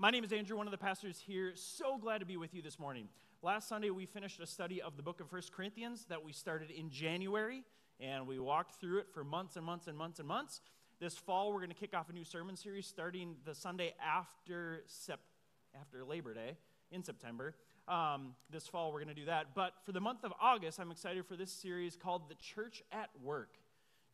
My name is Andrew, one of the pastors here. So glad to be with you this morning. Last Sunday, we finished a study of the book of First Corinthians that we started in January, and we walked through it for months and months and months and months. This fall, we're going to kick off a new sermon series starting the Sunday after, sep- after Labor Day in September. Um, this fall, we're going to do that. But for the month of August, I'm excited for this series called The Church at Work.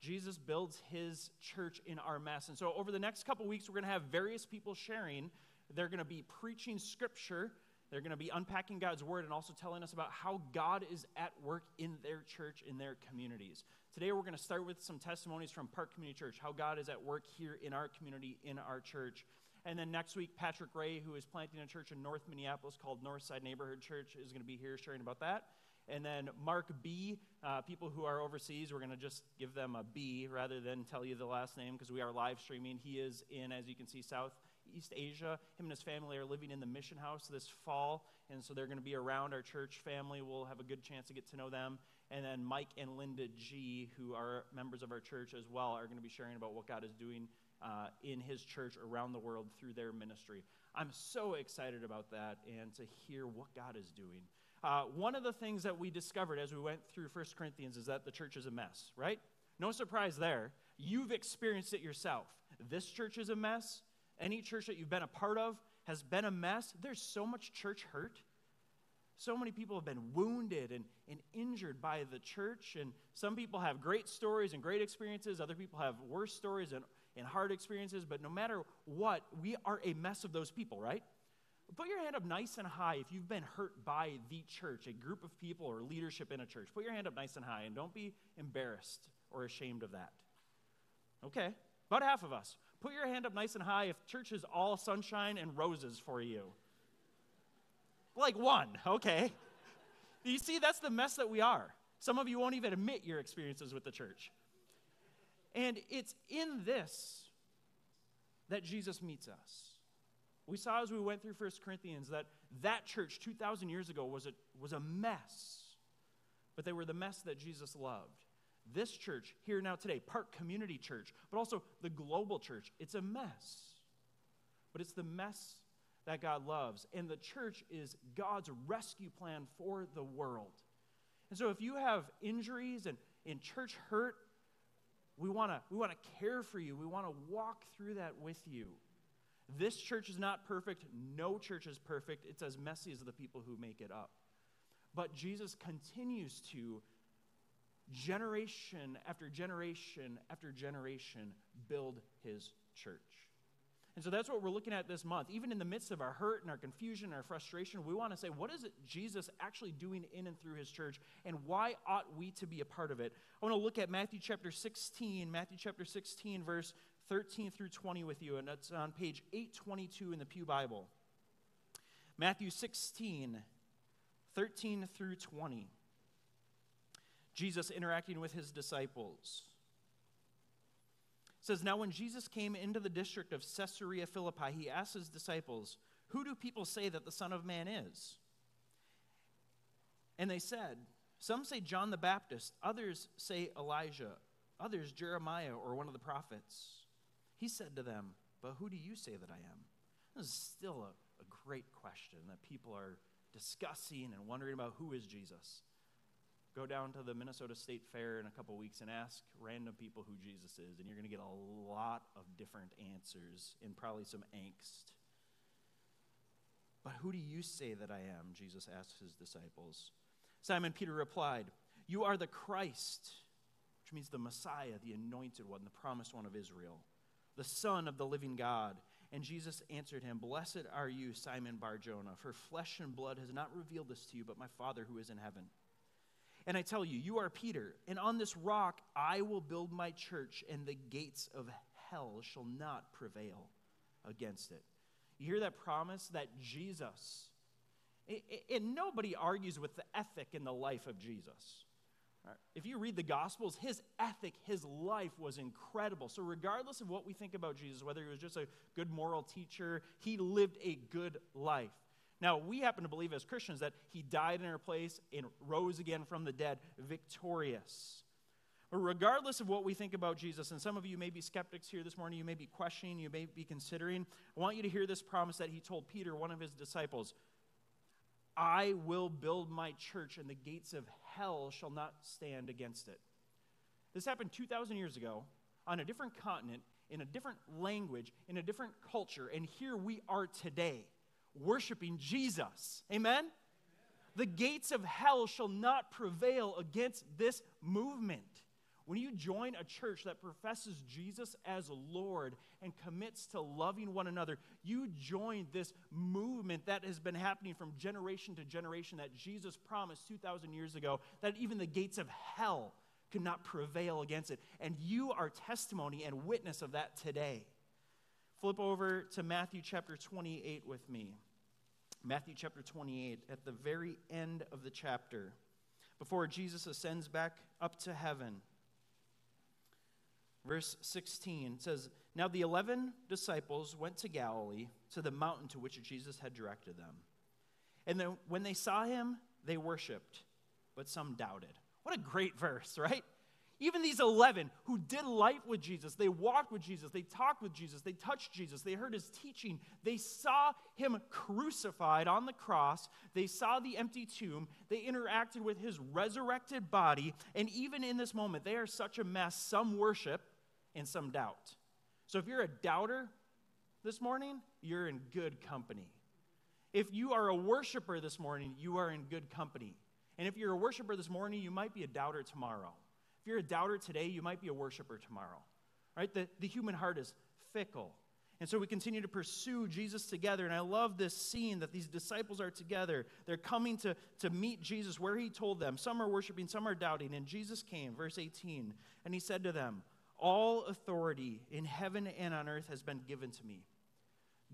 Jesus builds his church in our mess. And so, over the next couple weeks, we're going to have various people sharing they're going to be preaching scripture. They're going to be unpacking God's word and also telling us about how God is at work in their church, in their communities. Today, we're going to start with some testimonies from Park Community Church, how God is at work here in our community, in our church. And then next week, Patrick Ray, who is planting a church in North Minneapolis called Northside Neighborhood Church, is going to be here sharing about that. And then Mark B, uh, people who are overseas, we're going to just give them a B rather than tell you the last name because we are live streaming. He is in, as you can see, South East Asia. Him and his family are living in the mission house this fall, and so they're going to be around our church family. We'll have a good chance to get to know them. And then Mike and Linda G, who are members of our church as well, are going to be sharing about what God is doing uh, in his church around the world through their ministry. I'm so excited about that and to hear what God is doing. Uh, one of the things that we discovered as we went through 1 Corinthians is that the church is a mess, right? No surprise there. You've experienced it yourself. This church is a mess. Any church that you've been a part of has been a mess. There's so much church hurt. So many people have been wounded and, and injured by the church. And some people have great stories and great experiences. Other people have worse stories and, and hard experiences. But no matter what, we are a mess of those people, right? Put your hand up nice and high if you've been hurt by the church, a group of people or leadership in a church. Put your hand up nice and high and don't be embarrassed or ashamed of that. Okay, about half of us. Put your hand up nice and high if church is all sunshine and roses for you. Like one, okay. You see, that's the mess that we are. Some of you won't even admit your experiences with the church. And it's in this that Jesus meets us. We saw as we went through 1 Corinthians that that church 2,000 years ago was a, was a mess, but they were the mess that Jesus loved this church here now today, Park Community Church, but also the global church. It's a mess. But it's the mess that God loves. And the church is God's rescue plan for the world. And so if you have injuries and in church hurt, we want to we want to care for you. We want to walk through that with you. This church is not perfect. No church is perfect. It's as messy as the people who make it up. But Jesus continues to generation after generation after generation build his church. And so that's what we're looking at this month. Even in the midst of our hurt and our confusion and our frustration, we want to say, what is it Jesus actually doing in and through his church, and why ought we to be a part of it? I want to look at Matthew chapter 16, Matthew chapter 16, verse 13 through 20 with you, and that's on page 822 in the Pew Bible. Matthew 16, 13 through 20. Jesus interacting with his disciples. It says, Now when Jesus came into the district of Caesarea Philippi, he asked his disciples, Who do people say that the Son of Man is? And they said, Some say John the Baptist, others say Elijah, others Jeremiah or one of the prophets. He said to them, But who do you say that I am? This is still a, a great question that people are discussing and wondering about who is Jesus. Go down to the Minnesota State Fair in a couple weeks and ask random people who Jesus is, and you're going to get a lot of different answers and probably some angst. But who do you say that I am? Jesus asked his disciples. Simon Peter replied, You are the Christ, which means the Messiah, the anointed one, the promised one of Israel, the Son of the living God. And Jesus answered him, Blessed are you, Simon Barjona, for flesh and blood has not revealed this to you, but my Father who is in heaven. And I tell you, you are Peter, and on this rock I will build my church, and the gates of hell shall not prevail against it. You hear that promise that Jesus, and nobody argues with the ethic in the life of Jesus. If you read the Gospels, his ethic, his life was incredible. So, regardless of what we think about Jesus, whether he was just a good moral teacher, he lived a good life. Now, we happen to believe as Christians that he died in our place and rose again from the dead victorious. But regardless of what we think about Jesus, and some of you may be skeptics here this morning, you may be questioning, you may be considering, I want you to hear this promise that he told Peter, one of his disciples I will build my church, and the gates of hell shall not stand against it. This happened 2,000 years ago on a different continent, in a different language, in a different culture, and here we are today worshiping Jesus. Amen? The gates of hell shall not prevail against this movement. When you join a church that professes Jesus as Lord and commits to loving one another, you join this movement that has been happening from generation to generation that Jesus promised 2,000 years ago that even the gates of hell could not prevail against it. And you are testimony and witness of that today. Flip over to Matthew chapter 28 with me. Matthew chapter 28, at the very end of the chapter, before Jesus ascends back up to heaven. Verse 16 says, Now the eleven disciples went to Galilee, to the mountain to which Jesus had directed them. And then when they saw him, they worshiped, but some doubted. What a great verse, right? Even these 11 who did life with Jesus, they walked with Jesus, they talked with Jesus, they touched Jesus, they heard his teaching, they saw him crucified on the cross, they saw the empty tomb, they interacted with his resurrected body, and even in this moment, they are such a mess. Some worship, and some doubt. So if you're a doubter this morning, you're in good company. If you are a worshiper this morning, you are in good company. And if you're a worshiper this morning, you might be a doubter tomorrow. If you're a doubter today, you might be a worshiper tomorrow. Right? The, the human heart is fickle. And so we continue to pursue Jesus together. And I love this scene that these disciples are together. They're coming to, to meet Jesus where he told them. Some are worshiping, some are doubting. And Jesus came, verse 18, and he said to them, all authority in heaven and on earth has been given to me.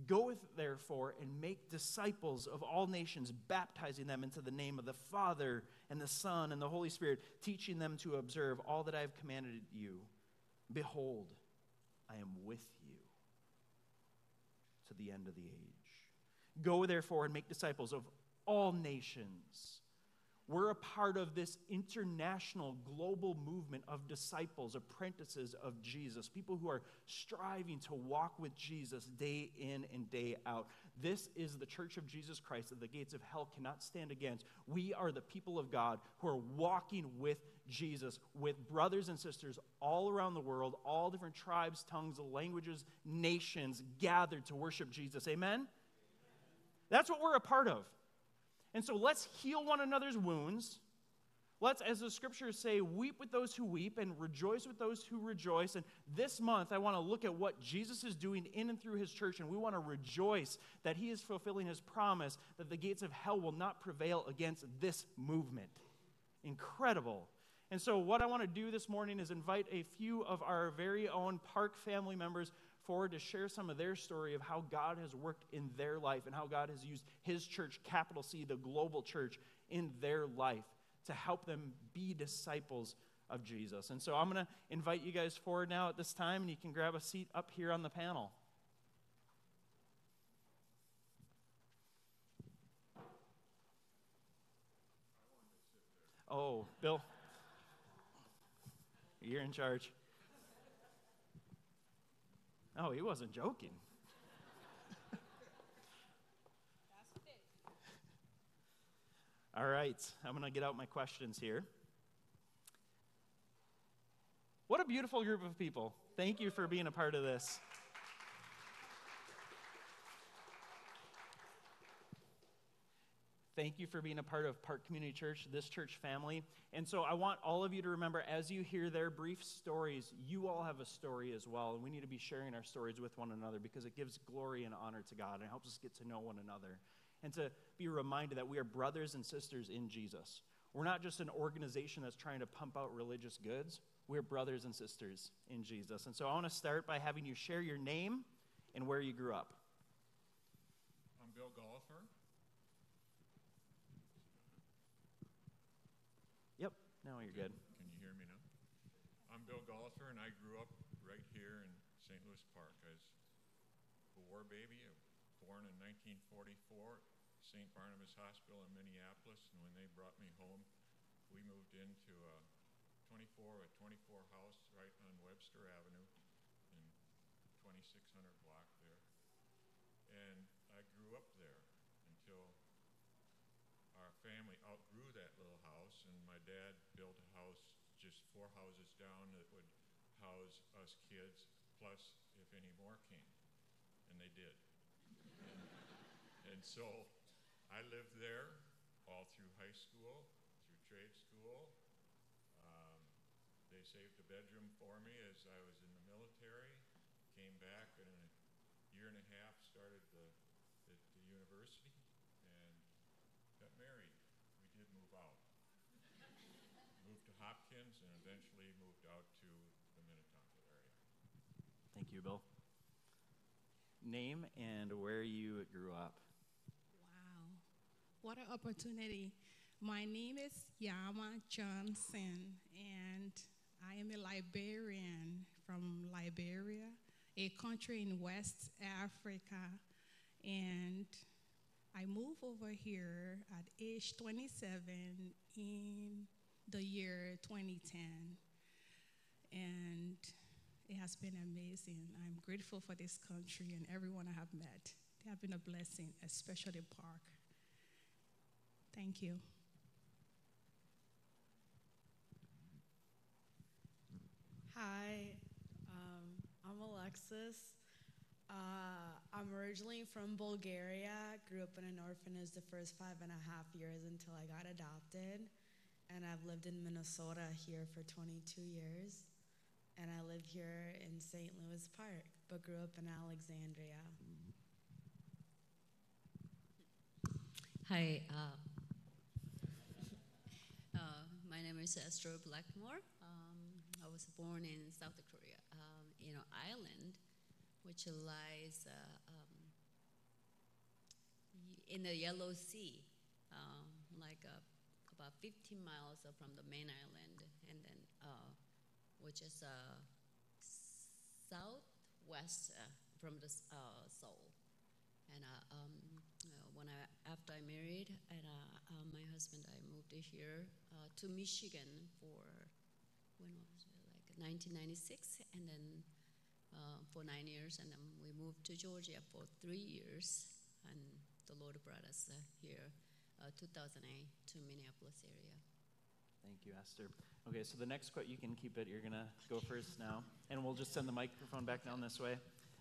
Go therefore and make disciples of all nations, baptizing them into the name of the Father and the Son and the Holy Spirit, teaching them to observe all that I have commanded you. Behold, I am with you to the end of the age. Go therefore and make disciples of all nations we're a part of this international, global movement of disciples, apprentices of Jesus, people who are striving to walk with Jesus day in and day out. This is the church of Jesus Christ that the gates of hell cannot stand against. We are the people of God who are walking with Jesus, with brothers and sisters all around the world, all different tribes, tongues, languages, nations gathered to worship Jesus. Amen? That's what we're a part of. And so let's heal one another's wounds. Let's, as the scriptures say, weep with those who weep and rejoice with those who rejoice. And this month, I want to look at what Jesus is doing in and through his church, and we want to rejoice that he is fulfilling his promise that the gates of hell will not prevail against this movement. Incredible. And so, what I want to do this morning is invite a few of our very own Park family members forward to share some of their story of how God has worked in their life and how God has used His church, capital C, the global church, in their life to help them be disciples of Jesus. And so I'm going to invite you guys forward now at this time, and you can grab a seat up here on the panel. Oh, Bill, you're in charge. Oh, he wasn't joking. All right, I'm going to get out my questions here. What a beautiful group of people. Thank you for being a part of this. Thank you for being a part of Park Community Church, this church family. And so I want all of you to remember as you hear their brief stories, you all have a story as well. And we need to be sharing our stories with one another because it gives glory and honor to God and helps us get to know one another. And to be reminded that we are brothers and sisters in Jesus. We're not just an organization that's trying to pump out religious goods, we're brothers and sisters in Jesus. And so I want to start by having you share your name and where you grew up. I'm Bill Gollifer. No, you're good. Can you hear me now? I'm Bill Gollifer, and I grew up right here in St. Louis Park. I was a war baby, born in 1944 St. Barnabas Hospital in Minneapolis, and when they brought me home, we moved into a 24 at 24 House right on Webster Avenue in 2600 block there. And I grew up there until our family outgrew that little house, and my dad built a house just four houses down that would house us kids, plus if any more came. And they did. and, and so I lived there all through high school, through trade school. Um, they saved a bedroom for me as I was in the military. Came back and in a year and a half started the, the, the university and got married. We did move out. moved to Hopkins and eventually moved out to the Minnetonka area. You, Bill. Name and where you grew up. Wow. What an opportunity. My name is Yama Johnson, and I am a Liberian from Liberia, a country in West Africa. And I moved over here at age 27 in the year 2010. And it has been amazing. I'm grateful for this country and everyone I have met. They have been a blessing, especially Park. Thank you. Hi, um, I'm Alexis. Uh, I'm originally from Bulgaria. Grew up in an orphanage the first five and a half years until I got adopted. And I've lived in Minnesota here for 22 years. And I live here in St. Louis Park, but grew up in Alexandria. Hi, uh, my name is Esther Blackmore. Um, I was born in South Korea, um, in an island which lies uh, um, in the Yellow Sea, um, like uh, about 15 miles from the main island, and then uh, which is uh, southwest uh, from the uh, Seoul. And um, when I after I married, and my husband, I moved here uh, to Michigan for when was it like 1996, and then uh, for nine years, and then we moved to Georgia for three years, and the Lord brought us uh, here, uh, 2008, to Minneapolis area. Thank you, Esther. Okay, so the next quote, you can keep it. You're going to go first now, and we'll just send the microphone back down this way.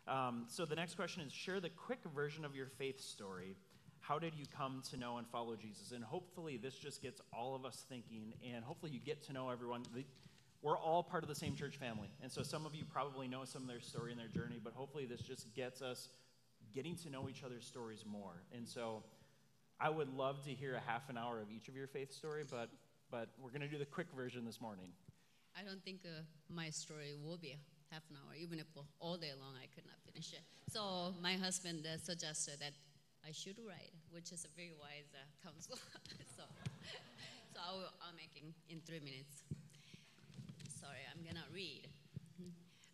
Um, so the next question is share the quick version of your faith story how did you come to know and follow Jesus? And hopefully, this just gets all of us thinking, and hopefully, you get to know everyone. We're all part of the same church family. And so, some of you probably know some of their story and their journey, but hopefully, this just gets us getting to know each other's stories more. And so, I would love to hear a half an hour of each of your faith story, but, but we're going to do the quick version this morning. I don't think uh, my story will be half an hour, even if all day long I could not finish it. So, my husband uh, suggested that I should write, which is a very wise uh, counsel. so, so I'll, I'll make it in three minutes. Sorry, I'm gonna read.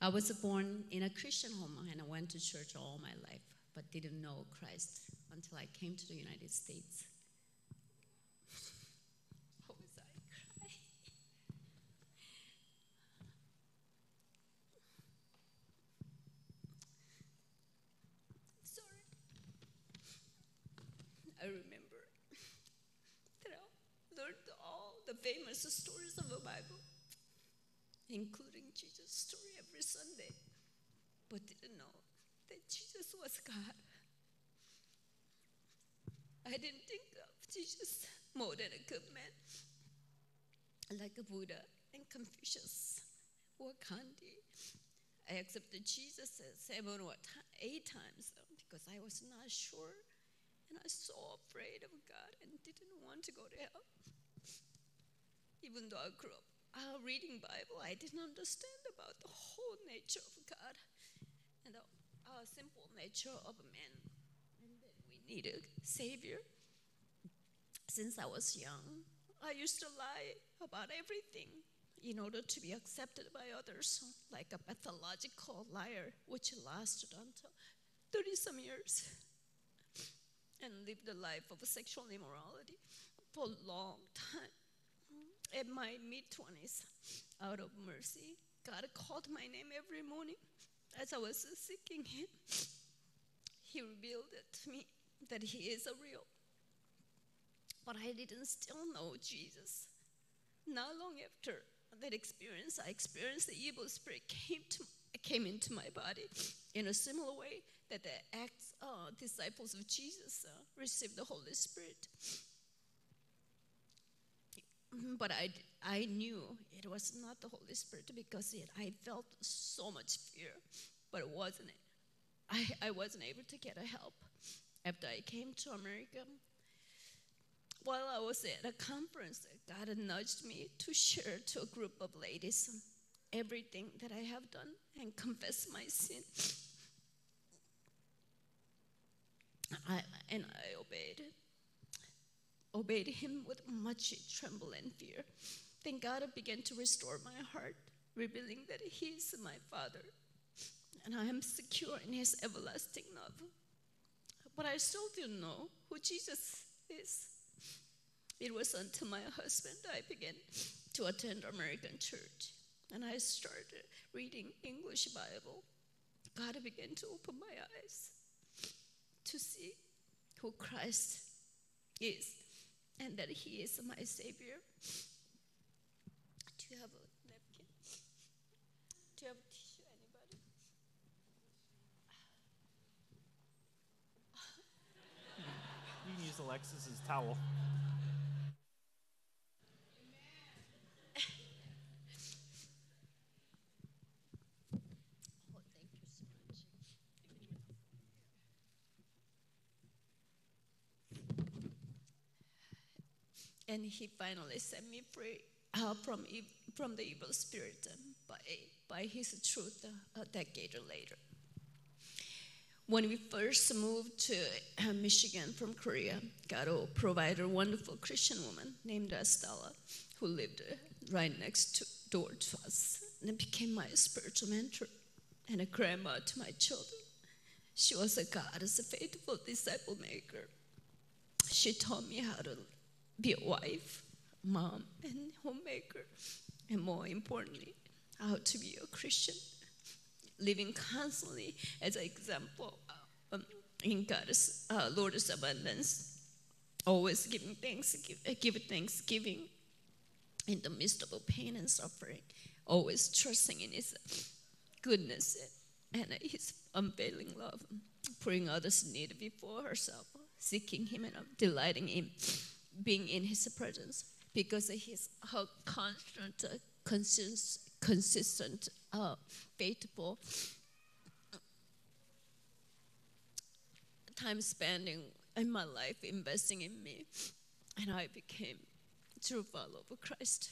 I was born in a Christian home and I went to church all my life, but didn't know Christ until I came to the United States. I remember that I learned all the famous stories of the Bible, including Jesus' story every Sunday, but didn't know that Jesus was God. I didn't think of Jesus more than a good man, like a Buddha and Confucius or Gandhi. I accepted Jesus seven or eight times because I was not sure and I was so afraid of God and didn't want to go to hell. Even though I grew up reading Bible, I didn't understand about the whole nature of God and the uh, simple nature of man. And that we need a savior. Since I was young, I used to lie about everything in order to be accepted by others, like a pathological liar, which lasted until 30 some years and lived a life of sexual immorality for a long time. In my mid 20s, out of mercy, God called my name every morning as I was seeking Him. He revealed it to me that He is a real. But I didn't still know Jesus. Not long after that experience, I experienced the evil spirit came to came into my body in a similar way that the acts uh, disciples of Jesus uh, received the Holy Spirit. Mm-hmm, but I, I knew it was not the Holy Spirit because it, I felt so much fear, but it wasn't. I, I wasn't able to get a help. After I came to America, while I was at a conference, God nudged me to share to a group of ladies everything that I have done and confess my sin. I, and I obeyed obeyed him with much tremble and fear. Then God began to restore my heart, revealing that He is my Father, and I am secure in His everlasting love. But I still didn't know who Jesus is. It was until my husband I began to attend American church, and I started reading English Bible. God began to open my eyes to see who Christ is and that He is my Savior. Do you have a napkin? Do you have a tissue, anybody? You can use Alexis's towel. Oh, thank you so much. And he finally set me free uh, from, ev- from the evil spirit by, by his truth uh, a decade later. When we first moved to uh, Michigan from Korea, God provided a wonderful Christian woman named Estella who lived uh, right next to, door to us and became my spiritual mentor and a grandma to my children. She was a God's faithful disciple maker. She taught me how to be a wife, mom, and homemaker, and more importantly, how to be a Christian, living constantly as an example um, in God's uh, Lord's abundance, always giving thanks, give, uh, give thanksgiving in the midst of pain and suffering, always trusting in His goodness and His unfailing love, putting others' need before herself, seeking Him and delighting in being in His presence because He's her constant, uh, consist, consistent, uh, faithful time spending in my life investing in me, and I became true follower of Christ.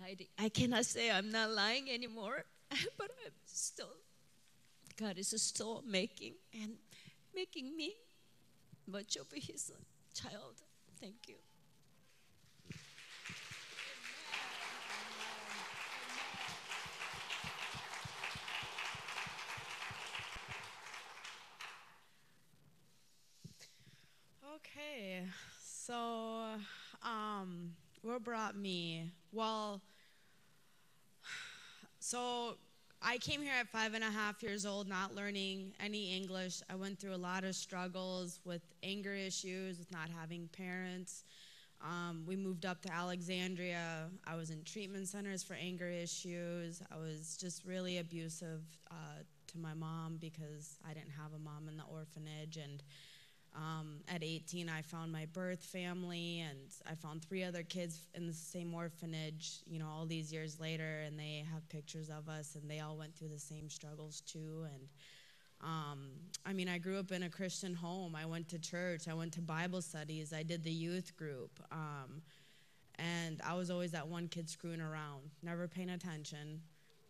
I, I cannot say I'm not lying anymore, but I'm still, God is still making and making me much of His child. Thank you. Okay, so um, what brought me? Well, so I came here at five and a half years old, not learning any English. I went through a lot of struggles with anger issues, with not having parents. Um, we moved up to Alexandria. I was in treatment centers for anger issues. I was just really abusive uh, to my mom because I didn't have a mom in the orphanage. And um, at 18, I found my birth family, and I found three other kids in the same orphanage, you know, all these years later, and they have pictures of us, and they all went through the same struggles too. And um, I mean, I grew up in a Christian home. I went to church, I went to Bible studies, I did the youth group. Um, and I was always that one kid screwing around, never paying attention,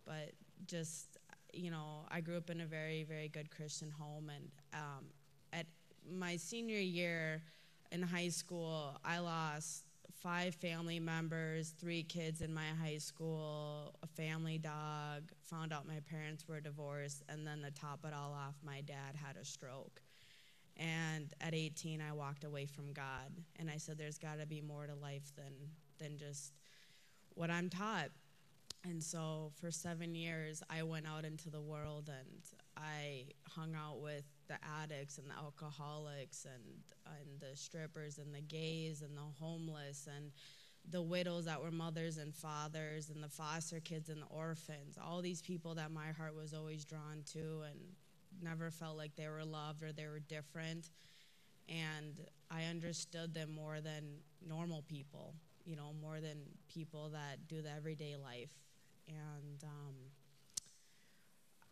but just, you know, I grew up in a very, very good Christian home, and um, my senior year in high school, I lost five family members, three kids in my high school, a family dog, found out my parents were divorced, and then to top it all off, my dad had a stroke. And at 18, I walked away from God, and I said, There's got to be more to life than, than just what I'm taught. And so for seven years, I went out into the world and I hung out with the addicts and the alcoholics and, and the strippers and the gays and the homeless and the widows that were mothers and fathers and the foster kids and the orphans. All these people that my heart was always drawn to and never felt like they were loved or they were different. And I understood them more than normal people, you know, more than people that do the everyday life. And um,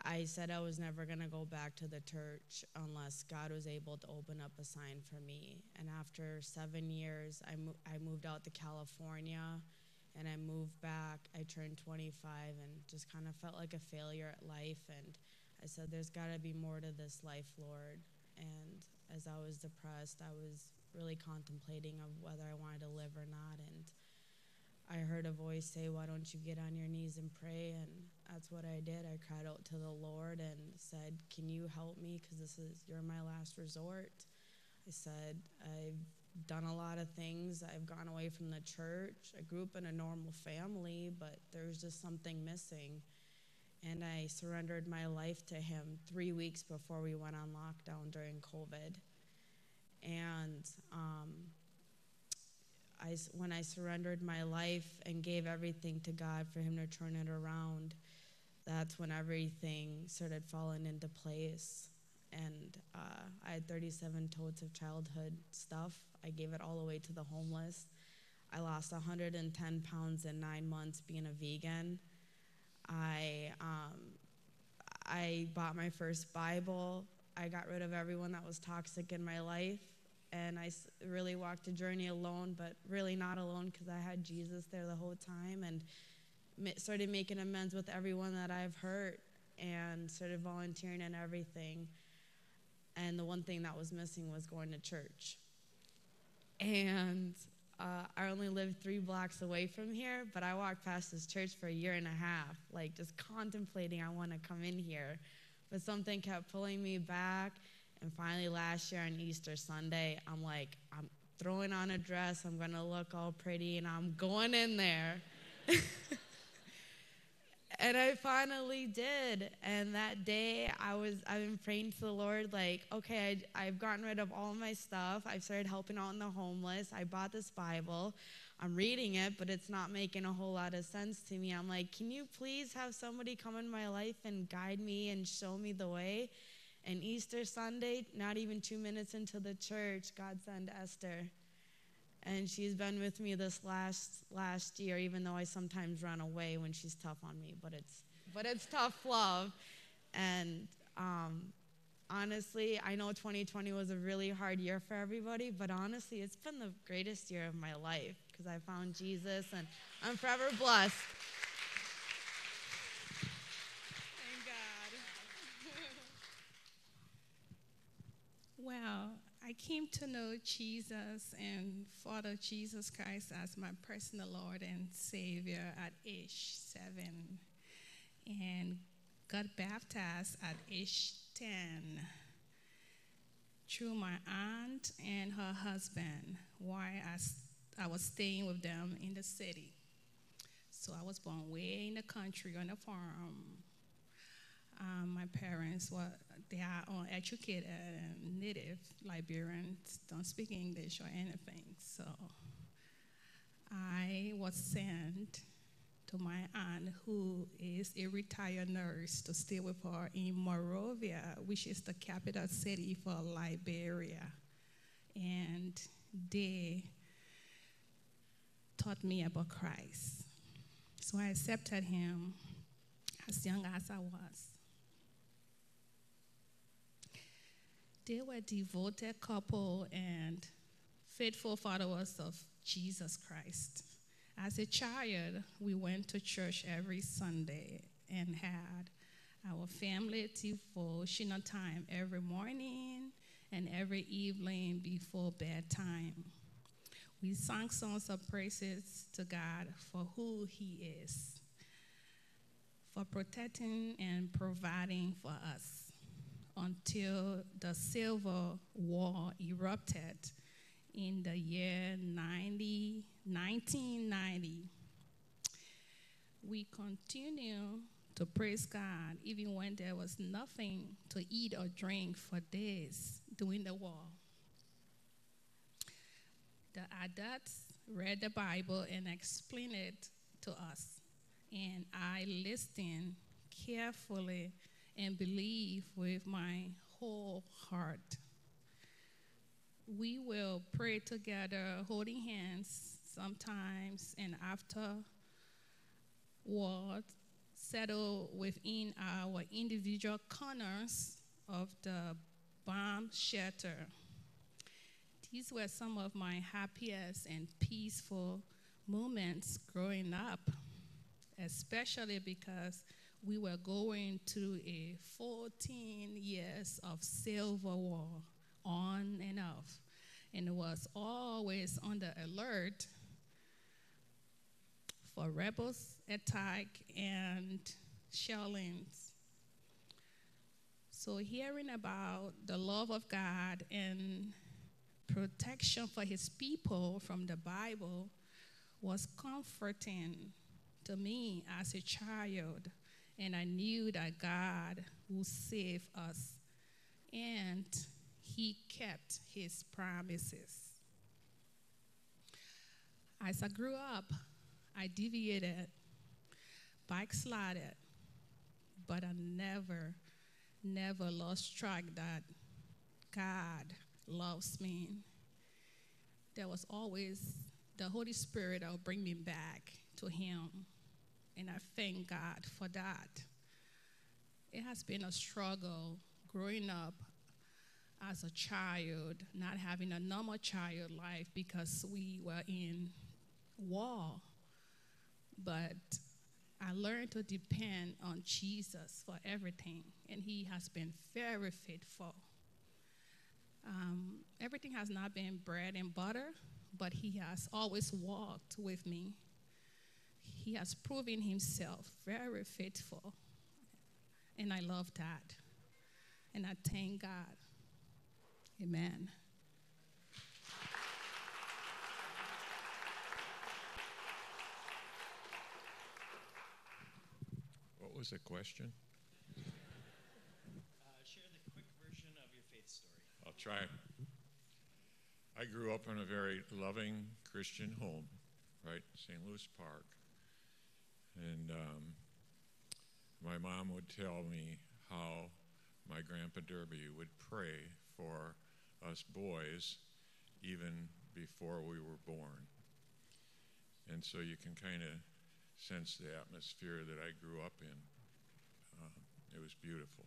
I said I was never going to go back to the church unless God was able to open up a sign for me. And after seven years, I, mo- I moved out to California and I moved back. I turned 25 and just kind of felt like a failure at life. And I said, There's got to be more to this life, Lord. And as I was depressed, I was really contemplating of whether I wanted to live or not. And I heard a voice say, Why don't you get on your knees and pray? And that's what I did. I cried out to the Lord and said, Can you help me? Because this is, you're my last resort. I said, I've done a lot of things. I've gone away from the church. I grew up in a normal family, but there's just something missing. And I surrendered my life to Him three weeks before we went on lockdown during COVID. And um, I, when I surrendered my life and gave everything to God for Him to turn it around, that's when everything started falling into place. And uh, I had 37 totes of childhood stuff. I gave it all away to the homeless. I lost 110 pounds in nine months being a vegan. I um, I bought my first Bible. I got rid of everyone that was toxic in my life and I really walked a journey alone, but really not alone because I had Jesus there the whole time and started making amends with everyone that I've hurt and started volunteering and everything. And the one thing that was missing was going to church. And uh, I only lived three blocks away from here, but I walked past this church for a year and a half, like just contemplating I want to come in here. But something kept pulling me back and finally, last year on Easter Sunday, I'm like, I'm throwing on a dress, I'm gonna look all pretty, and I'm going in there. and I finally did. And that day, I was I've been praying to the Lord, like, okay, I, I've gotten rid of all my stuff. I've started helping out in the homeless. I bought this Bible. I'm reading it, but it's not making a whole lot of sense to me. I'm like, can you please have somebody come in my life and guide me and show me the way? And Easter Sunday, not even two minutes into the church, God sent Esther. And she's been with me this last last year, even though I sometimes run away when she's tough on me. But it's but it's tough love. And um, honestly, I know 2020 was a really hard year for everybody, but honestly, it's been the greatest year of my life because I found Jesus and I'm forever blessed. Thank God. Well, I came to know Jesus and Father Jesus Christ as my personal Lord and Savior at age seven, and got baptized at age 10 through my aunt and her husband while I, I was staying with them in the city. So I was born way in the country on a farm. Um, my parents were they are uneducated and um, native Liberians, don't speak English or anything. So I was sent to my aunt, who is a retired nurse, to stay with her in Monrovia, which is the capital city for Liberia. And they taught me about Christ. So I accepted him as young as I was. They were devoted couple and faithful followers of Jesus Christ. As a child, we went to church every Sunday and had our family devotional time every morning and every evening before bedtime. We sang songs of praises to God for who He is, for protecting and providing for us until the Civil War erupted in the year 90, 1990. we continue to praise God even when there was nothing to eat or drink for days during the war. The adults read the Bible and explained it to us, and I listened carefully and believe with my whole heart. We will pray together, holding hands sometimes, and after what settle within our individual corners of the bomb shelter. These were some of my happiest and peaceful moments growing up, especially because we were going through a 14 years of civil war on and off and was always on the alert for rebels attack and shellings. So hearing about the love of God and protection for his people from the Bible was comforting to me as a child and I knew that God would save us and he kept his promises. As I grew up, I deviated, backslided, but I never, never lost track that God loves me. There was always the Holy Spirit that would bring me back to Him. And I thank God for that. It has been a struggle growing up as a child, not having a normal child life because we were in war. But I learned to depend on Jesus for everything, and He has been very faithful. Um, everything has not been bread and butter, but He has always walked with me. He has proven Himself very faithful, and I love that. And I thank God. Amen. What was the question? Uh, share the quick version of your faith story. I'll try. I grew up in a very loving Christian home, right, St. Louis Park. And um, my mom would tell me how my grandpa Derby would pray for us boys even before we were born. And so you can kind of sense the atmosphere that I grew up in. Uh, it was beautiful.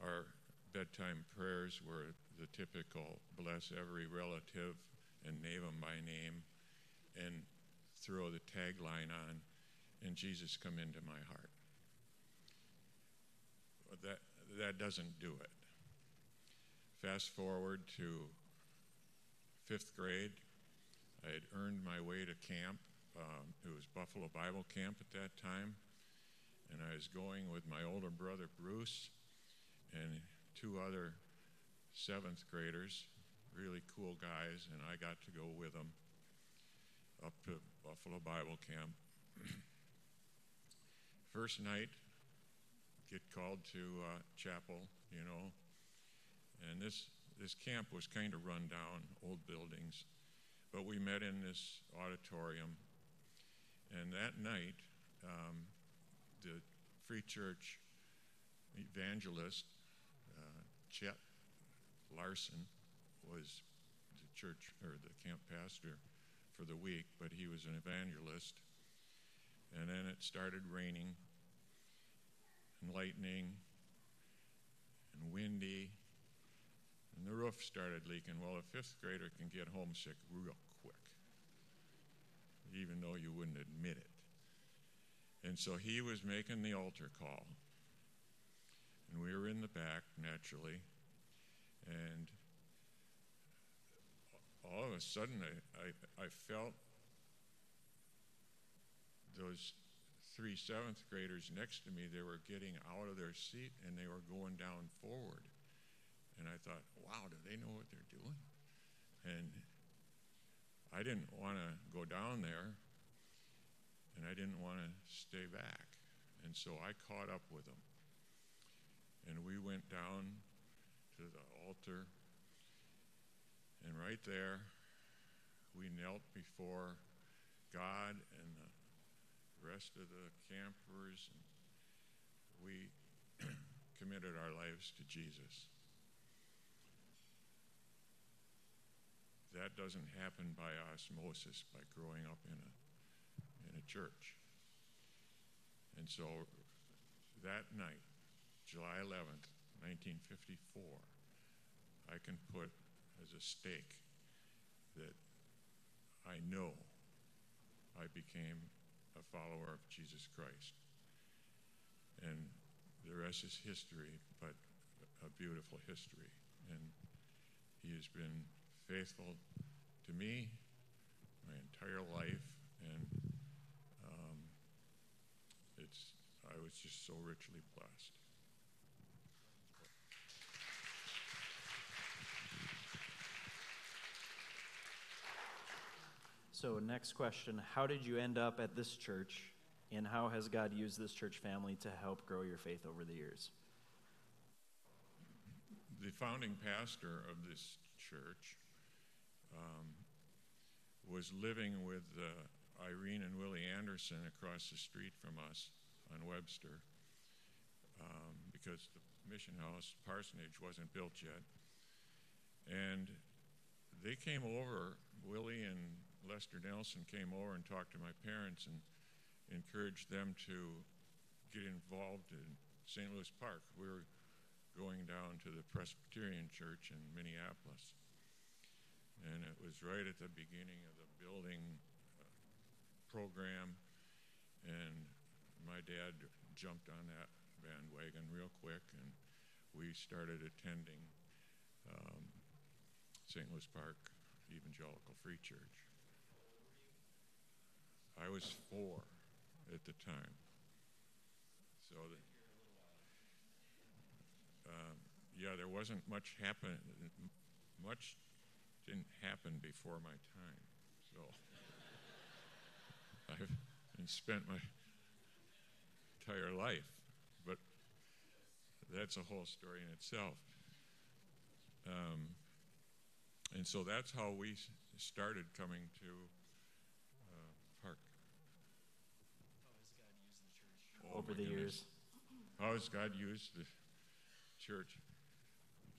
Our bedtime prayers were the typical bless every relative and name them by name and throw the tagline on and Jesus come into my heart. But that that doesn't do it. Fast forward to fifth grade, I had earned my way to camp. Um, it was Buffalo Bible Camp at that time, and I was going with my older brother Bruce and two other seventh graders, really cool guys, and I got to go with them up to Buffalo Bible Camp. First night, get called to uh, chapel, you know, and this this camp was kind of run down, old buildings, but we met in this auditorium, and that night, um, the Free Church evangelist uh, Chet Larson was the church or the camp pastor for the week, but he was an evangelist. And then it started raining and lightning and windy, and the roof started leaking. Well, a fifth grader can get homesick real quick, even though you wouldn't admit it. And so he was making the altar call. And we were in the back, naturally. And all of a sudden, I, I, I felt those three seventh graders next to me, they were getting out of their seat and they were going down forward. And I thought, wow, do they know what they're doing? And I didn't want to go down there. and I didn't want to stay back. And so I caught up with them. And we went down to the altar, and right there, we knelt before God and the rest of the campers. And we committed our lives to Jesus. That doesn't happen by osmosis, by growing up in a, in a church. And so that night, July 11th, 1954, I can put as a stake that I know I became a follower of Jesus Christ. And the rest is history, but a beautiful history. And he has been faithful to me my entire life, and um, it's I was just so richly blessed. So, next question How did you end up at this church, and how has God used this church family to help grow your faith over the years? The founding pastor of this church um, was living with uh, Irene and Willie Anderson across the street from us on Webster um, because the mission house parsonage wasn't built yet. And they came over, Willie and Lester Nelson came over and talked to my parents and encouraged them to get involved in St. Louis Park. We were going down to the Presbyterian Church in Minneapolis. And it was right at the beginning of the building uh, program. And my dad jumped on that bandwagon real quick, and we started attending um, St. Louis Park Evangelical Free Church. I was four at the time. So, the, um, yeah, there wasn't much happen. Much didn't happen before my time. So, I've spent my entire life, but that's a whole story in itself. Um, and so that's how we started coming to uh, Park. Oh, over the years? How has God used the church?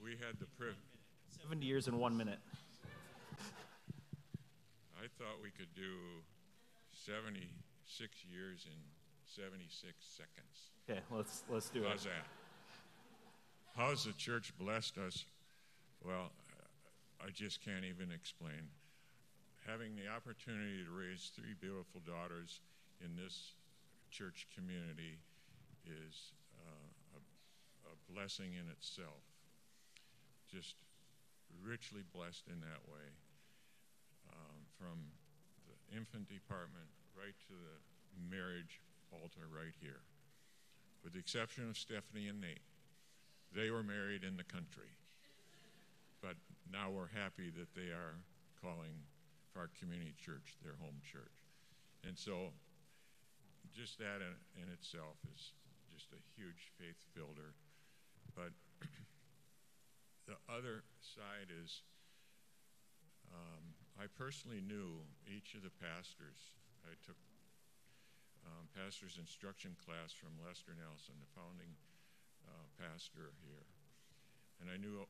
We had the privilege. 70 years in one minute. I thought we could do 76 years in 76 seconds. Okay, let's let's do How's it. How's that? How's the church blessed us? Well, I just can't even explain. Having the opportunity to raise three beautiful daughters in this church community is uh, a, a blessing in itself. Just richly blessed in that way. Um, from the infant department right to the marriage altar right here. With the exception of Stephanie and Nate. They were married in the country. But now we're happy that they are calling our community church their home church. And so just that in, in itself is just a huge faith builder. But the other side is um, I personally knew each of the pastors. I took um, pastor's instruction class from Lester Nelson, the founding uh, pastor here. And I knew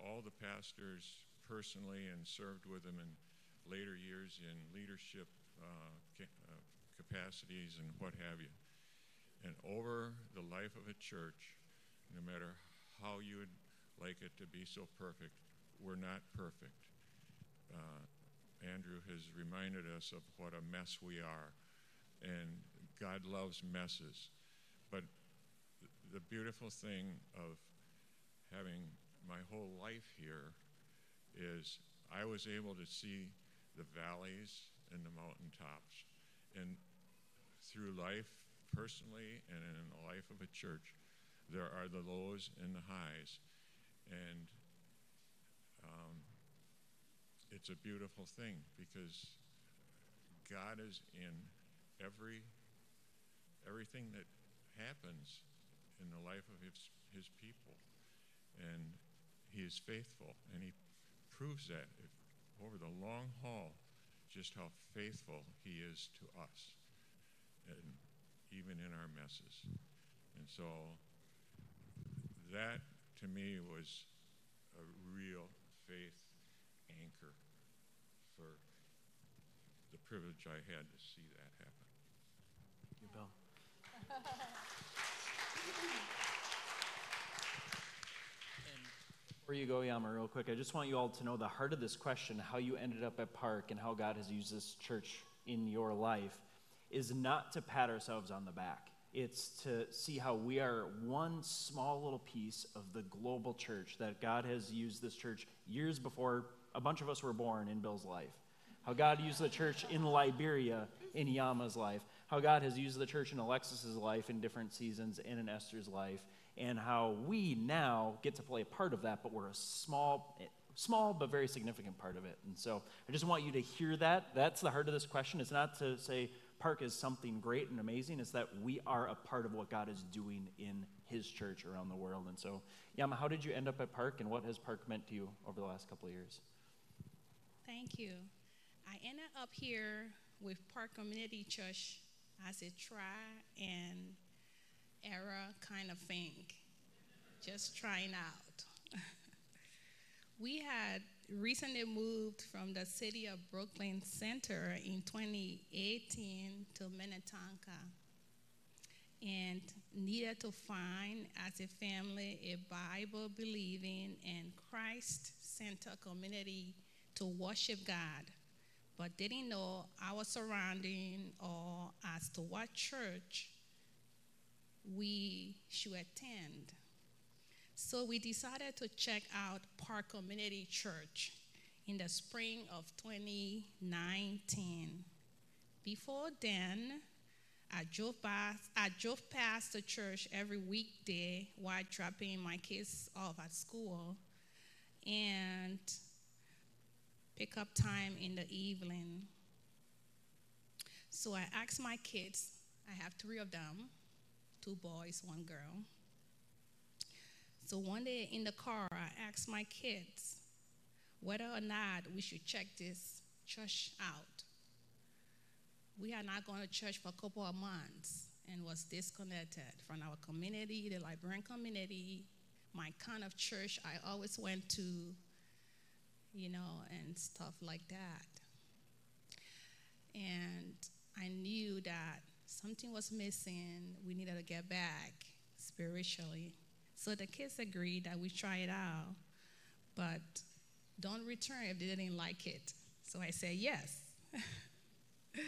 all the pastors personally and served with them in later years in leadership uh, uh, capacities and what have you. And over the life of a church, no matter how you would like it to be so perfect, we're not perfect. Uh, Andrew has reminded us of what a mess we are, and God loves messes. But the beautiful thing of having my whole life here is I was able to see the valleys and the mountaintops. And through life, personally, and in the life of a church, there are the lows and the highs. And um, it's a beautiful thing because God is in every everything that happens in the life of his, his people. And he is faithful, and he proves that if, over the long haul, just how faithful he is to us, and even in our messes. And so that to me was a real faith anchor for the privilege I had to see that happen. Thank you, Bill. Before you go, Yama, real quick, I just want you all to know the heart of this question, how you ended up at Park and how God has used this church in your life, is not to pat ourselves on the back. It's to see how we are one small little piece of the global church that God has used this church years before a bunch of us were born in Bill's life. How God used the church in Liberia in Yama's life. How God has used the church in Alexis's life in different seasons and in Esther's life and how we now get to play a part of that, but we're a small, small but very significant part of it. And so I just want you to hear that. That's the heart of this question. It's not to say Park is something great and amazing, is that we are a part of what God is doing in His church around the world. And so, Yama, how did you end up at Park, and what has Park meant to you over the last couple of years? Thank you. I ended up here with Park Community Church as a try and era kind of thing, just trying out. we had recently moved from the city of Brooklyn Center in 2018 to Minnetonka and needed to find as a family a Bible believing and Christ centered community to worship God, but didn't know our surrounding or as to what church we should attend. So we decided to check out Park Community Church in the spring of 2019. Before then, I drove past, I drove past the church every weekday while dropping my kids off at school and pick up time in the evening. So I asked my kids, I have three of them, two boys, one girl. So one day in the car, I asked my kids whether or not we should check this church out. We had not gone to church for a couple of months and was disconnected from our community, the Liberian community, my kind of church I always went to, you know, and stuff like that. And I knew that something was missing. We needed to get back spiritually. So the kids agreed that we try it out, but don't return if they didn't like it. So I said yes.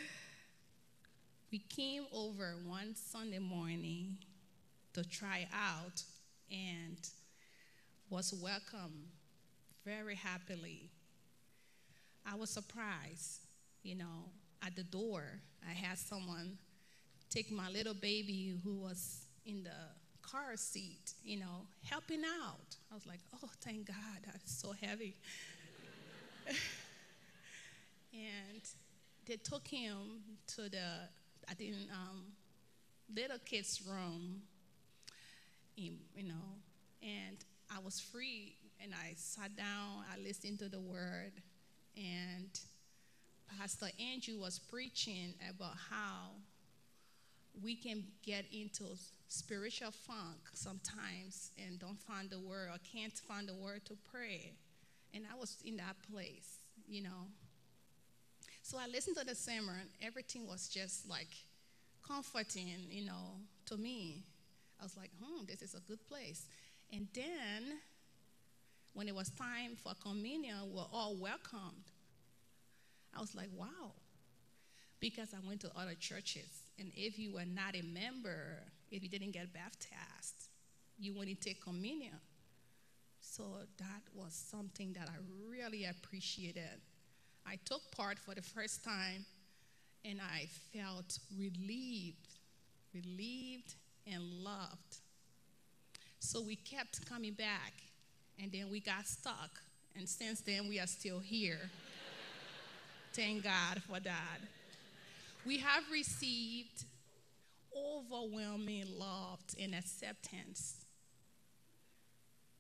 we came over one Sunday morning to try out and was welcomed very happily. I was surprised, you know, at the door. I had someone take my little baby who was in the car seat, you know, helping out. I was like, oh, thank God, that's so heavy. and they took him to the, I think, um, little kid's room, you know, and I was free and I sat down, I listened to the word, and Pastor Andrew was preaching about how we can get into spiritual funk sometimes and don't find the word or can't find the word to pray. And I was in that place, you know. So I listened to the sermon. Everything was just like comforting, you know, to me. I was like, hmm, this is a good place. And then when it was time for communion, we're all welcomed. I was like, wow. Because I went to other churches and if you were not a member, if you didn't get baptized, you wouldn't take communion. So that was something that I really appreciated. I took part for the first time and I felt relieved, relieved and loved. So we kept coming back and then we got stuck. And since then, we are still here. Thank God for that. We have received overwhelming love and acceptance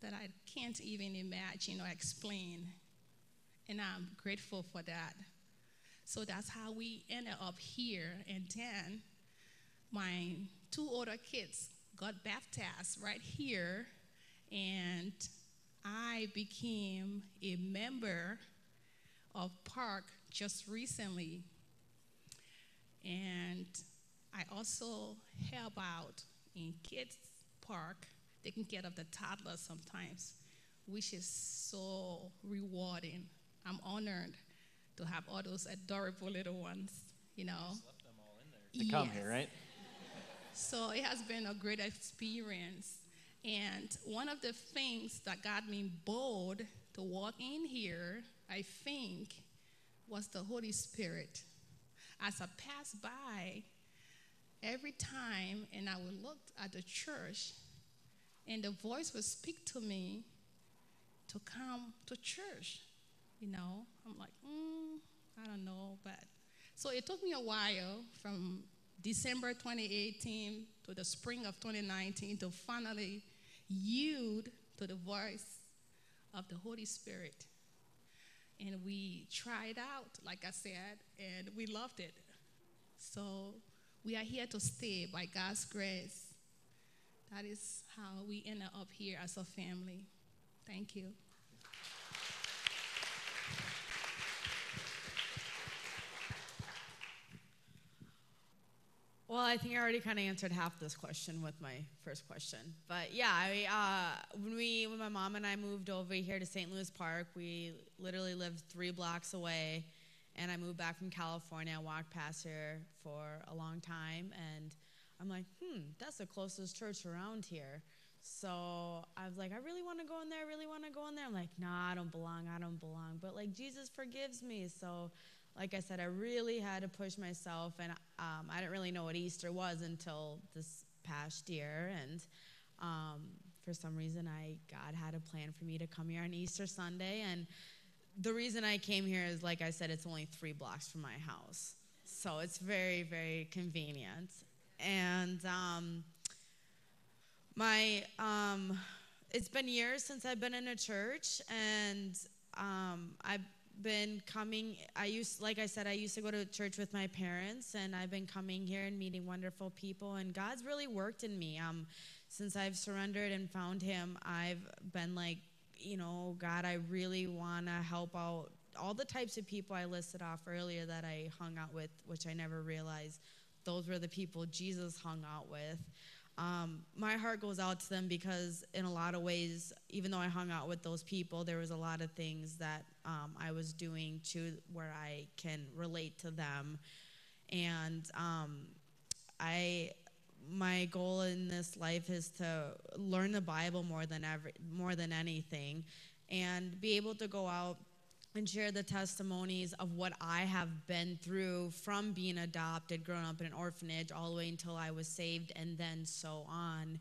that I can't even imagine or explain. And I'm grateful for that. So that's how we ended up here. And then my two older kids got baptized right here. And I became a member of Park just recently. And I also help out in Kids Park, taking care of the toddlers sometimes, which is so rewarding. I'm honored to have all those adorable little ones, you know. To come here, right? So it has been a great experience. And one of the things that got me bold to walk in here, I think, was the Holy Spirit. As I passed by, every time, and I would look at the church, and the voice would speak to me to come to church. You know, I'm like, mm, I don't know, but so it took me a while from December 2018 to the spring of 2019 to finally yield to the voice of the Holy Spirit. And we tried out, like I said, and we loved it. So we are here to stay by God's grace. That is how we ended up here as a family. Thank you. Well, I think I already kind of answered half this question with my first question. But yeah, I, uh, when we, when my mom and I moved over here to St. Louis Park, we literally lived three blocks away. And I moved back from California. I walked past here for a long time, and I'm like, hmm, that's the closest church around here. So I was like, I really want to go in there. I really want to go in there. I'm like, nah, I don't belong. I don't belong. But like, Jesus forgives me. So like I said, I really had to push myself, and um, I didn't really know what Easter was until this past year. And um, for some reason, I God had a plan for me to come here on Easter Sunday. And the reason I came here is, like I said, it's only three blocks from my house, so it's very, very convenient. And um, my um, it's been years since I've been in a church, and um, I've been coming i used like i said i used to go to church with my parents and i've been coming here and meeting wonderful people and god's really worked in me. Um, since i've surrendered and found him i've been like you know god i really want to help out all the types of people i listed off earlier that i hung out with which i never realized. Those were the people jesus hung out with. Um, my heart goes out to them because in a lot of ways even though i hung out with those people there was a lot of things that um, i was doing to where i can relate to them and um, i my goal in this life is to learn the bible more than ever more than anything and be able to go out and share the testimonies of what I have been through from being adopted, growing up in an orphanage, all the way until I was saved, and then so on.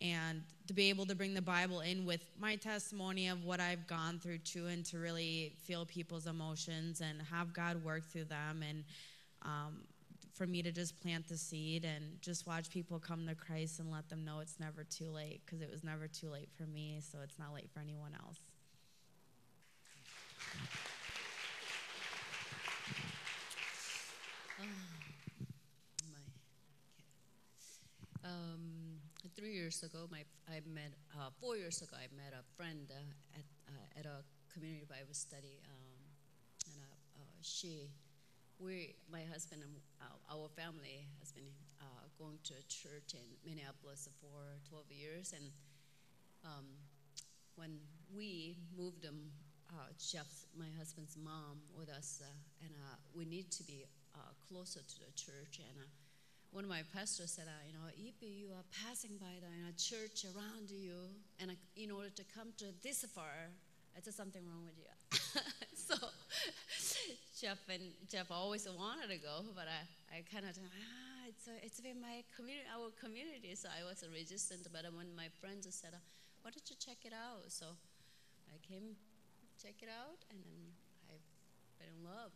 And to be able to bring the Bible in with my testimony of what I've gone through too, and to really feel people's emotions and have God work through them, and um, for me to just plant the seed and just watch people come to Christ and let them know it's never too late, because it was never too late for me, so it's not late for anyone else. Um, three years ago, my, I met, uh, four years ago, I met a friend uh, at, uh, at a community Bible study. Um, and uh, uh, she, we, my husband and uh, our family has been going to a church in Minneapolis for 12 years. And um, when we moved them, Jeff's, my husband's mom, with us, and we need to be closer to the church. And one of my pastors said, you know, if you are passing by the you know, church around you, and in order to come to this far, there's something wrong with you. so Jeff and Jeff always wanted to go, but I, I kind of ah, it's a, it's been my community, our community. So I was resistant. But when my friends said, why don't you check it out? So I came, check it out, and then I fell in love.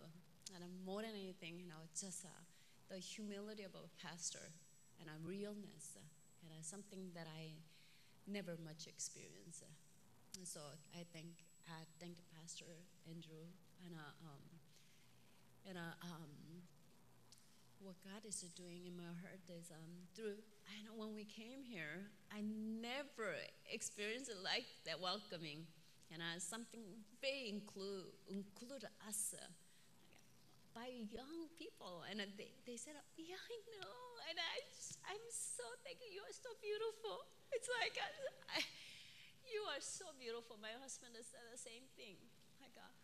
And more than anything, you know, just. Uh, the humility of a pastor and a realness and something that I never much experienced. So I thank I thank the Pastor Andrew and uh, um, and uh, um, what God is doing in my heart is um, through. I know when we came here, I never experienced like that welcoming, and uh, something very include include us. Uh, by young people, and they, they said, "Yeah, I know," and I just, I'm so thank you. Are so beautiful. It's like uh, I, you are so beautiful. My husband has said the same thing. Like uh,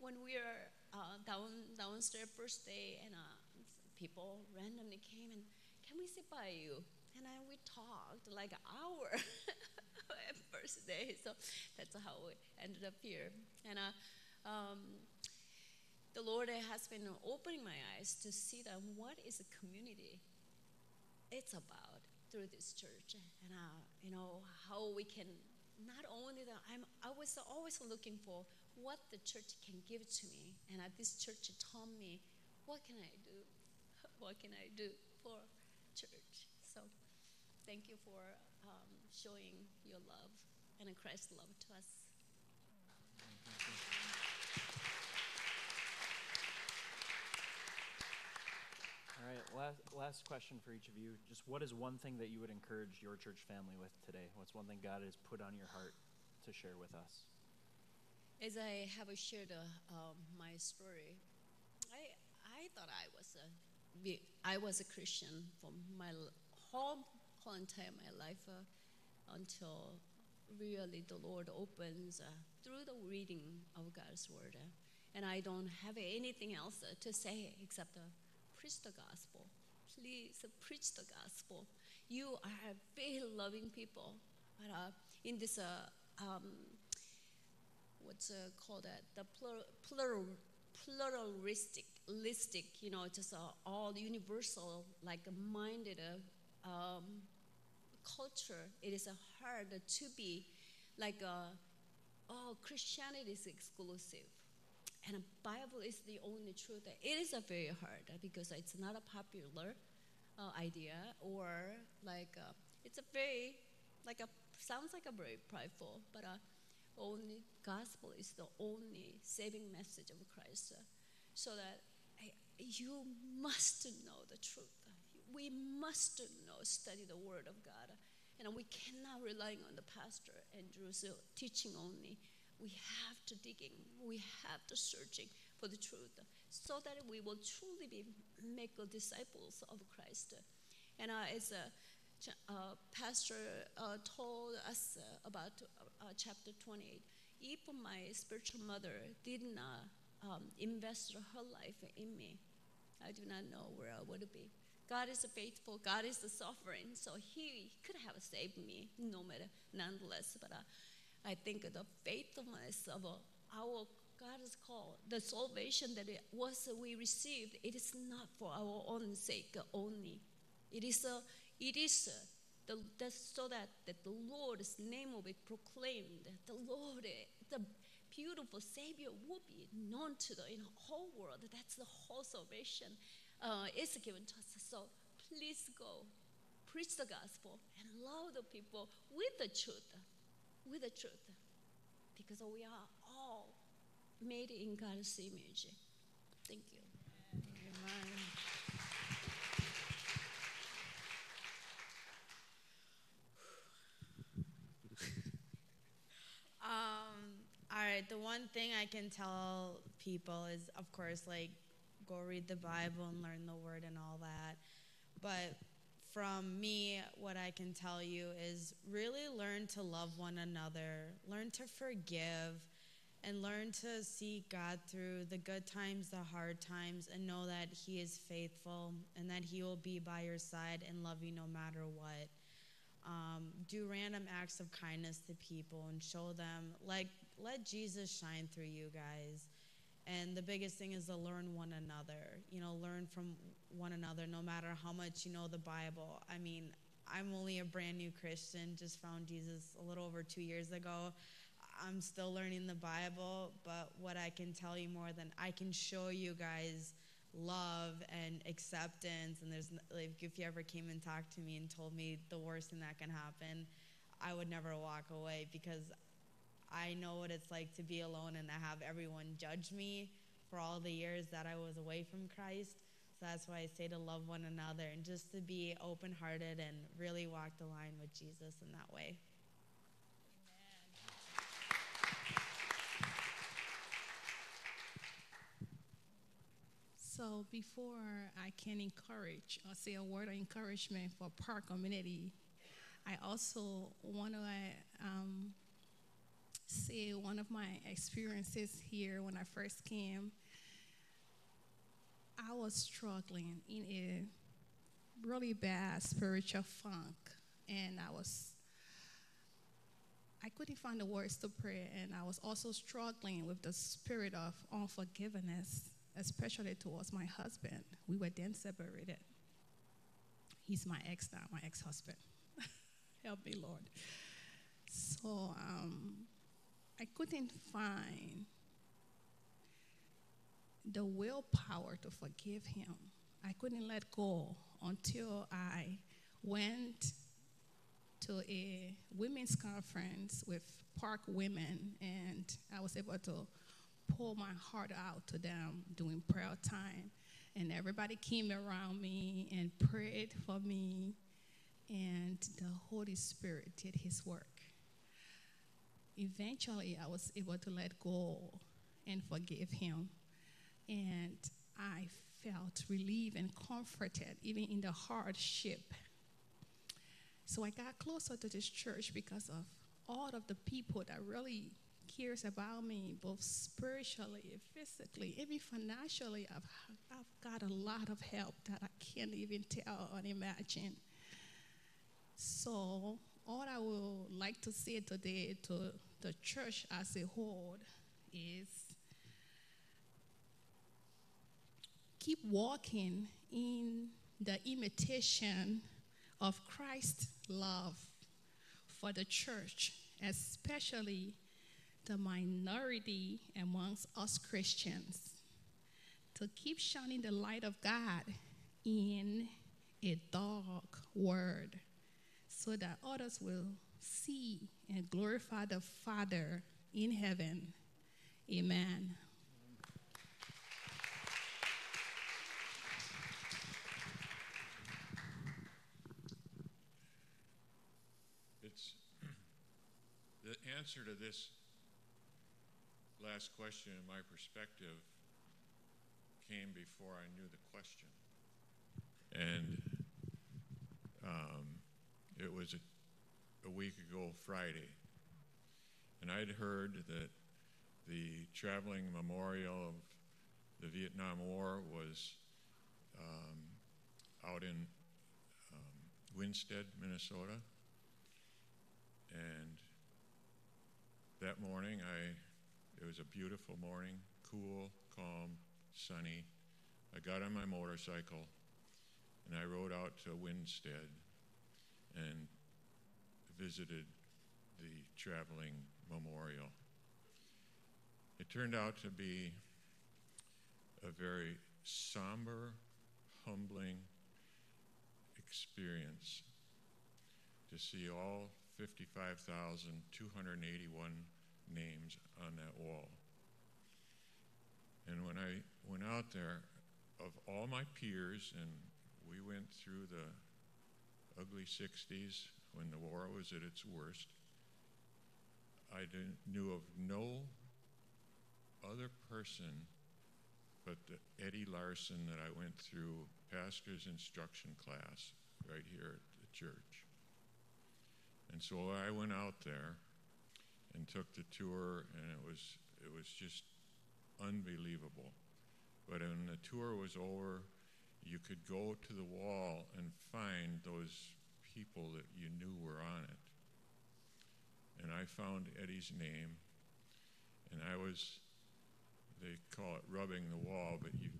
when we are uh, down downstairs first day, and uh, people randomly came and, "Can we sit by you?" And I, we talked like an hour first day. So that's how we ended up here. And uh, um, the Lord has been opening my eyes to see that what is a community it's about through this church. And uh, you know how we can not only that I'm I was always looking for what the church can give to me. And uh, this church taught me what can I do? What can I do for church? So thank you for um, showing your love and Christ's love to us All right, last, last question for each of you. Just what is one thing that you would encourage your church family with today? What's one thing God has put on your heart to share with us? As I have shared uh, um, my story, I I thought I was a I was a Christian for my whole whole entire my life uh, until really the Lord opens uh, through the reading of God's word, uh, and I don't have anything else uh, to say except preach the gospel. Please preach the gospel. You are a very loving people. But uh, in this, uh, um, what's uh, called that? The plural, plural, pluralistic, listic, you know, just uh, all universal, like minded uh, um, culture. It is hard to be like, uh, oh, Christianity is exclusive and Bible is the only truth. It is a very hard because it's not a popular uh, idea or like uh, it's a very like a sounds like a very prideful, but uh, only gospel is the only saving message of Christ. so that you must know the truth. We must know, study the Word of God, and we cannot rely on the pastor Andrew's teaching only we have to digging, we have to searching for the truth, so that we will truly be make disciples of Christ. And uh, as a uh, pastor uh, told us uh, about uh, chapter 28, if my spiritual mother did not um, invest her life in me, I do not know where I would be. God is faithful. God is the sovereign. So He could have saved me, no matter, nonetheless. But uh, I think the faithfulness of our God's call, the salvation that it was uh, we received, it is not for our own sake only. It is a, it is uh, a, the, so that, that the Lord's name will be proclaimed. The Lord, the beautiful Savior will be known to the in whole world. That's the whole salvation uh, is given to us. So please go, preach the gospel, and love the people with the truth with the truth because we are all made in God's image. Thank you. Amen. um, all right, the one thing I can tell people is, of course, like, go read the Bible and learn the word and all that. But from me, what I can tell you is really learn to love one another, learn to forgive, and learn to see God through the good times, the hard times, and know that He is faithful and that He will be by your side and love you no matter what. Um, do random acts of kindness to people and show them, like, let Jesus shine through you guys. And the biggest thing is to learn one another. You know, learn from one another no matter how much you know the Bible. I mean, I'm only a brand new Christian, just found Jesus a little over two years ago. I'm still learning the Bible, but what I can tell you more than I can show you guys love and acceptance. And there's like, if you ever came and talked to me and told me the worst thing that can happen, I would never walk away because I know what it's like to be alone and to have everyone judge me for all the years that I was away from Christ. That's why I say to love one another and just to be open hearted and really walk the line with Jesus in that way. So before I can encourage or say a word of encouragement for Park community, I also want to um, say one of my experiences here when I first came. I was struggling in a really bad spiritual funk, and I was I couldn't find the words to pray, and I was also struggling with the spirit of unforgiveness, especially towards my husband. We were then separated. He's my ex now, my ex husband. Help me, Lord. So um, I couldn't find the willpower to forgive him. I couldn't let go until I went to a women's conference with Park women, and I was able to pour my heart out to them during prayer time. And everybody came around me and prayed for me, and the Holy Spirit did His work. Eventually, I was able to let go and forgive him. And I felt relieved and comforted, even in the hardship. So I got closer to this church because of all of the people that really cares about me, both spiritually, physically, even financially. I've, I've got a lot of help that I can't even tell or imagine. So, all I would like to say today to the church as a whole is keep walking in the imitation of Christ's love for the church, especially the minority amongst us Christians, to keep shining the light of God in a dark world so that others will see and glorify the Father in heaven. Amen. It's the answer to this last question, in my perspective, came before I knew the question. And um, it was a, a week ago Friday. And I'd heard that the traveling memorial of the Vietnam War was um, out in um, Winsted, Minnesota. And that morning, I it was a beautiful morning, cool, calm, sunny. I got on my motorcycle and I rode out to Winsted and visited the traveling memorial. It turned out to be a very somber, humbling experience to see all 55,281 names on that wall. And when I went out there, of all my peers, and we went through the ugly 60s when the war was at its worst, I knew of no other person but Eddie Larson that I went through pastor's instruction class right here at the church. And so I went out there and took the tour, and it was it was just unbelievable. But when the tour was over, you could go to the wall and find those people that you knew were on it. And I found Eddie's name, and I was, they call it rubbing the wall, but you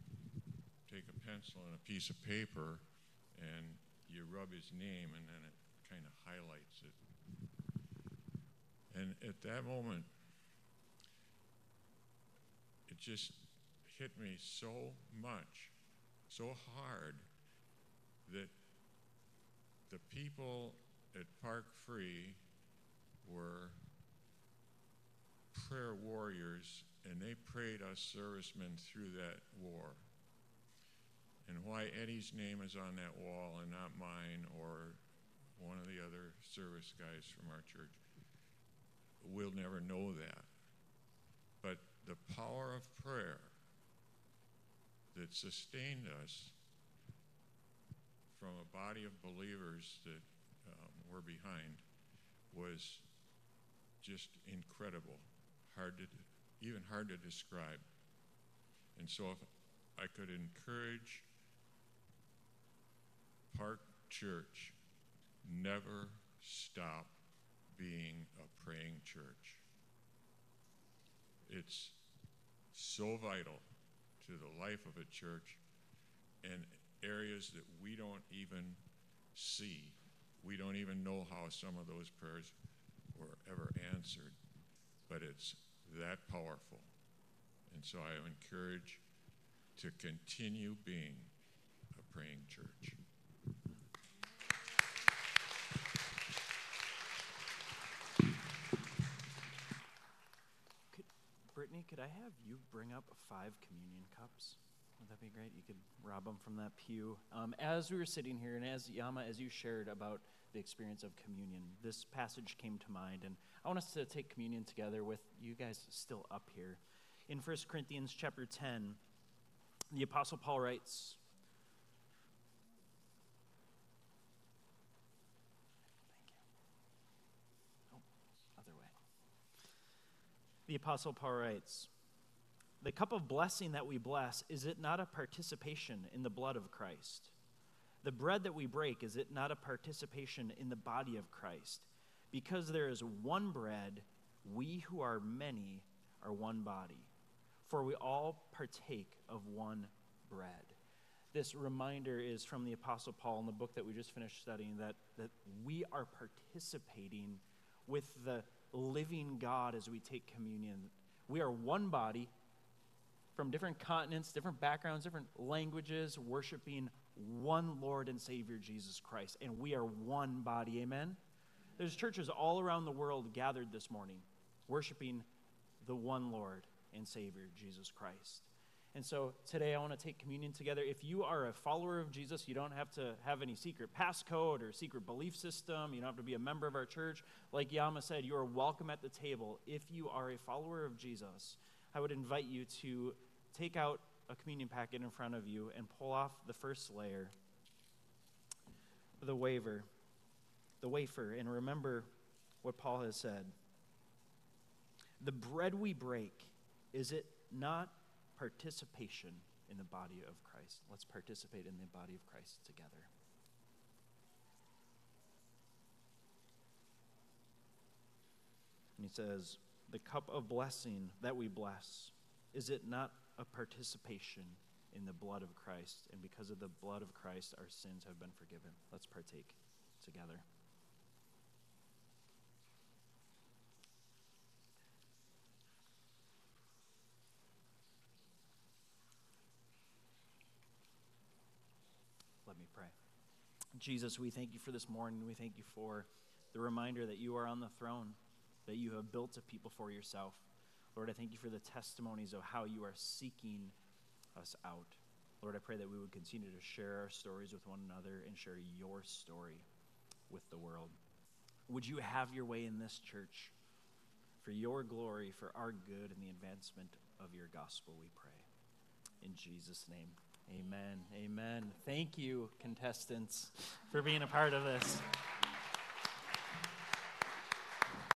take a pencil and a piece of paper and you rub his name, and then it kind of highlights it and at that moment, it just hit me so much so hard that the people at Park Free were prayer warriors and they prayed us servicemen through that war. And why Eddie's name is on that wall and not mine or one of the other service guys from our church, we'll never know that. But the power of prayer that sustained us from a body of believers that um, were behind was just incredible, hard to, even hard to describe. And so, if I could encourage Park Church, never stop being a praying church. It's so vital to the life of a church and areas that we don't even see. We don't even know how some of those prayers were ever answered, but it's that powerful. And so I encourage to continue being a praying church. Could, Brittany, could I have you bring up five communion cups? Would that be great? You could rob them from that pew. Um, as we were sitting here, and as Yama, as you shared about the experience of communion, this passage came to mind, and I want us to take communion together with you guys still up here. In 1 Corinthians chapter 10, the Apostle Paul writes, Thank you. Oh, other way. The Apostle Paul writes, The cup of blessing that we bless, is it not a participation in the blood of Christ? The bread that we break, is it not a participation in the body of Christ? Because there is one bread, we who are many are one body, for we all partake of one bread. This reminder is from the Apostle Paul in the book that we just finished studying that, that we are participating with the living God as we take communion. We are one body from different continents, different backgrounds, different languages, worshiping one Lord and Savior, Jesus Christ. And we are one body. Amen? There's churches all around the world gathered this morning, worshiping the one Lord and Savior, Jesus Christ. And so today I want to take communion together. If you are a follower of Jesus, you don't have to have any secret passcode or secret belief system. You don't have to be a member of our church. Like Yama said, you are welcome at the table. If you are a follower of Jesus, I would invite you to take out a communion packet in front of you and pull off the first layer, the waver, the wafer, and remember what Paul has said. The bread we break, is it not participation in the body of Christ? Let's participate in the body of Christ together. And he says, The cup of blessing that we bless, is it not a participation in the blood of Christ? And because of the blood of Christ, our sins have been forgiven. Let's partake together. Let me pray. Jesus, we thank you for this morning. We thank you for the reminder that you are on the throne, that you have built a people for yourself. Lord, I thank you for the testimonies of how you are seeking us out. Lord, I pray that we would continue to share our stories with one another and share your story with the world. Would you have your way in this church for your glory, for our good, and the advancement of your gospel, we pray. In Jesus' name, amen. Amen. Thank you, contestants, for being a part of this.